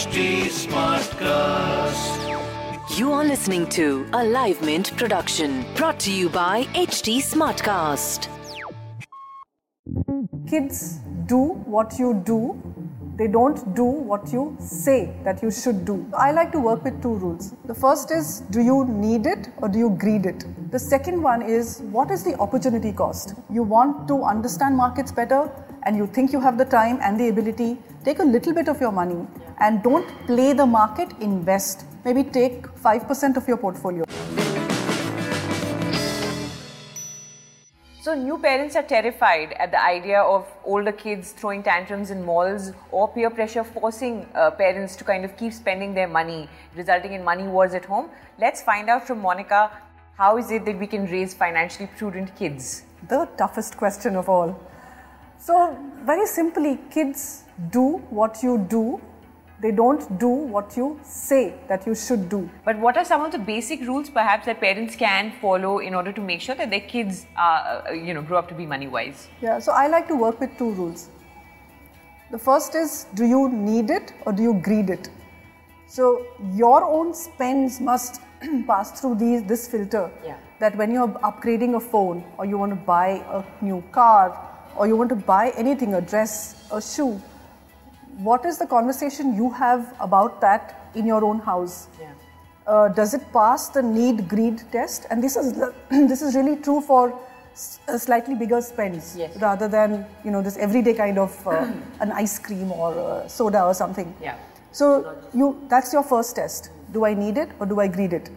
HT Smartcast. You are listening to a Live Mint production brought to you by HT Smartcast. Kids do what you do, they don't do what you say that you should do. I like to work with two rules. The first is do you need it or do you greed it? The second one is what is the opportunity cost? You want to understand markets better and you think you have the time and the ability, take a little bit of your money and don't play the market, invest. Maybe take 5% of your portfolio. So, new parents are terrified at the idea of older kids throwing tantrums in malls or peer pressure forcing uh, parents to kind of keep spending their money, resulting in money wars at home. Let's find out from Monica how is it that we can raise financially prudent kids? The toughest question of all. So, very simply, kids do what you do they don't do what you say that you should do. But what are some of the basic rules perhaps that parents can follow in order to make sure that their kids uh, you know grow up to be money wise? Yeah, so I like to work with two rules. The first is do you need it or do you greed it? So your own spends must pass through these this filter yeah. that when you're upgrading a phone or you want to buy a new car or you want to buy anything a dress a shoe what is the conversation you have about that in your own house? Yeah. Uh, does it pass the need greed test? And this is this is really true for slightly bigger spends yes. rather than you know this everyday kind of uh, an ice cream or soda or something. Yeah. So you that's your first test. Do I need it or do I greed it?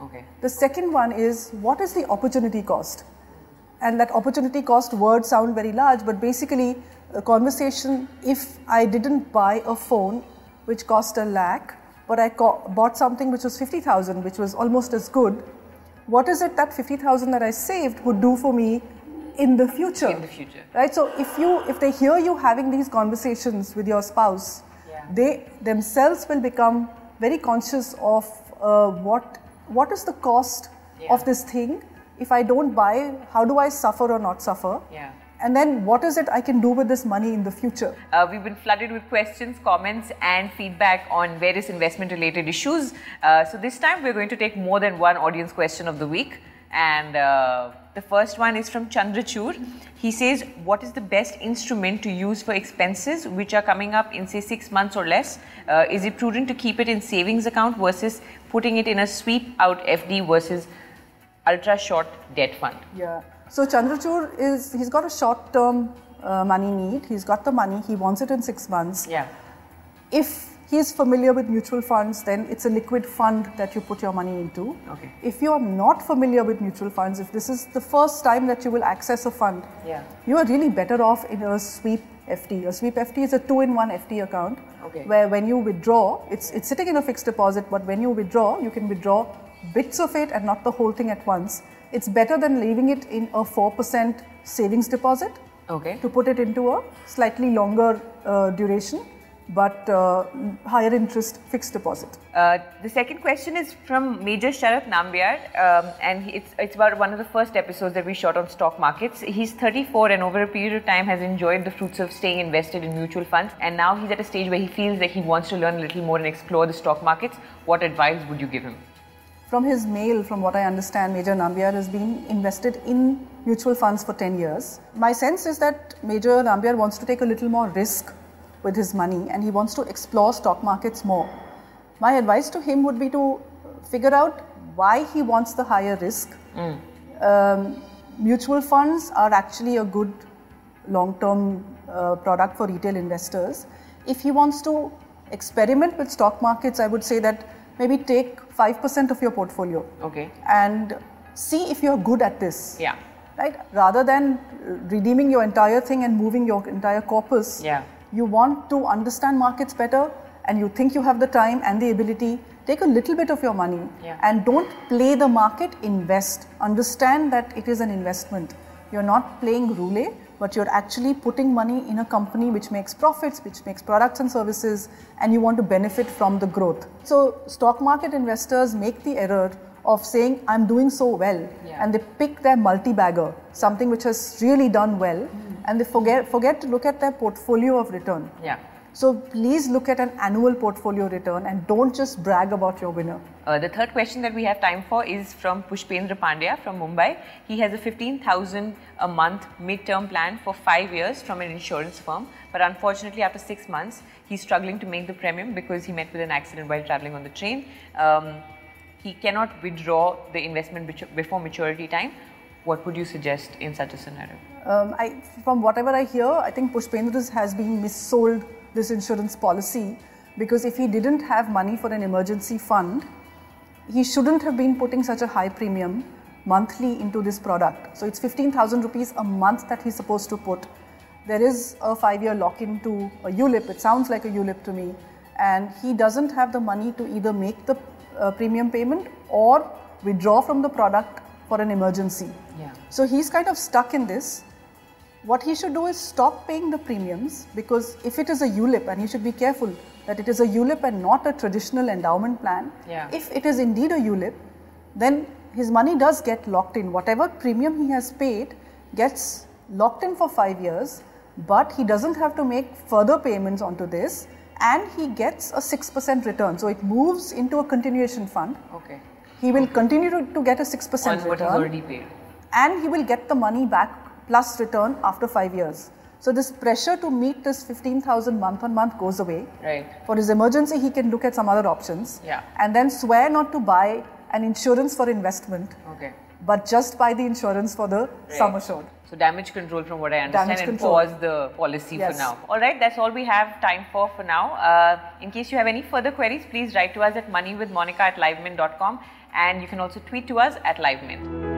Okay. The second one is what is the opportunity cost? And that opportunity cost word sound very large, but basically a conversation if I didn't buy a phone which cost a lakh, but I co- bought something which was 50,000, which was almost as good, what is it that 50,000 that I saved would do for me in the future? In the future. Right? So if you if they hear you having these conversations with your spouse, yeah. they themselves will become very conscious of uh, what what is the cost yeah. of this thing. If I don't buy, how do I suffer or not suffer? Yeah and then what is it I can do with this money in the future? Uh, we've been flooded with questions, comments, and feedback on various investment related issues. Uh, so this time we're going to take more than one audience question of the week. And uh, the first one is from Chandrachur. He says, What is the best instrument to use for expenses which are coming up in, say, six months or less? Uh, is it prudent to keep it in savings account versus putting it in a sweep out FD versus ultra short debt fund? Yeah. So Chandrachur is he's got a short term uh, money need. He's got the money. He wants it in six months. Yeah. If he's familiar with mutual funds, then it's a liquid fund that you put your money into. Okay. If you are not familiar with mutual funds, if this is the first time that you will access a fund, yeah. you are really better off in a sweep FD. A sweep FD is a two-in-one FD account, okay. where when you withdraw, it's it's sitting in a fixed deposit, but when you withdraw, you can withdraw bits of it and not the whole thing at once it's better than leaving it in a 4% savings deposit okay. to put it into a slightly longer uh, duration but uh, higher interest fixed deposit. Uh, the second question is from Major Sharath Nambiar, um, and it's, it's about one of the first episodes that we shot on stock markets. He's 34 and over a period of time has enjoyed the fruits of staying invested in mutual funds, and now he's at a stage where he feels that he wants to learn a little more and explore the stock markets. What advice would you give him? From his mail, from what I understand, Major Nambiar has been invested in mutual funds for 10 years. My sense is that Major Nambiar wants to take a little more risk with his money and he wants to explore stock markets more. My advice to him would be to figure out why he wants the higher risk. Mm. Um, mutual funds are actually a good long term uh, product for retail investors. If he wants to experiment with stock markets, I would say that maybe take 5% of your portfolio. Okay. And see if you're good at this. Yeah. Right? Rather than redeeming your entire thing and moving your entire corpus. Yeah. you want to understand markets better, and you think you have the time and the ability, take a little bit of your money Yeah. and don't play the market, invest. Understand that it is an investment. You're not playing roulette, but you're actually putting money in a company which makes profits, which makes products and services, and you want to benefit from the growth. So, stock market investors make the error of saying, I'm doing so well, Yeah. and they pick their multi bagger, something which has really done well, hmm. and they forget, forget to look at their portfolio of return. Yeah. So, please look at an annual portfolio return and don't just brag about your winner. Uh, the third question that we have time for is from Pushpendra Pandya from Mumbai. He has a 15,000 a month midterm plan for five years from an insurance firm, but unfortunately, after six months, he's struggling to make the premium because he met with an accident while traveling on the train. Um, he cannot withdraw the investment before maturity time. What would you suggest in such a scenario? Um, I, from whatever I hear, I think Pushpendra has been missold this insurance policy because if he didn't have money for an emergency fund, he shouldn't have been putting such a high premium monthly into this product. So it's 15,000 rupees a month that he's supposed to put. There is a five year lock in to a ULIP. It sounds like a ULIP to me. And he doesn't have the money to either make the uh, premium payment or withdraw from the product for an emergency. Yeah. So he's kind of stuck in this. What he should do is stop paying the premiums because if it is a ULIP, and he should be careful that it is a ULIP and not a traditional endowment plan, Yeah. if it is indeed a ULIP, then his money does get locked in. Whatever premium he has paid gets locked in for five years, but he doesn't have to make further payments onto this and he gets a 6% return. So it moves into a continuation fund. Okay. He will continue to, to get a 6% On return what he's already paid. and he will get the money back plus return after five years. So this pressure to meet this 15,000 month on month goes away. Right. For his emergency, he can look at some other options. Yeah. And then swear not to buy an insurance for investment, Okay. but just buy the insurance for the sum assured. So damage control from what I understand Damage and control. pause the policy Yes. for now. All right, that's all we have time for for now. Uh, in case you have any further queries, please write to us at moneywithmonica at livemint.com and you can also tweet to us at livemint.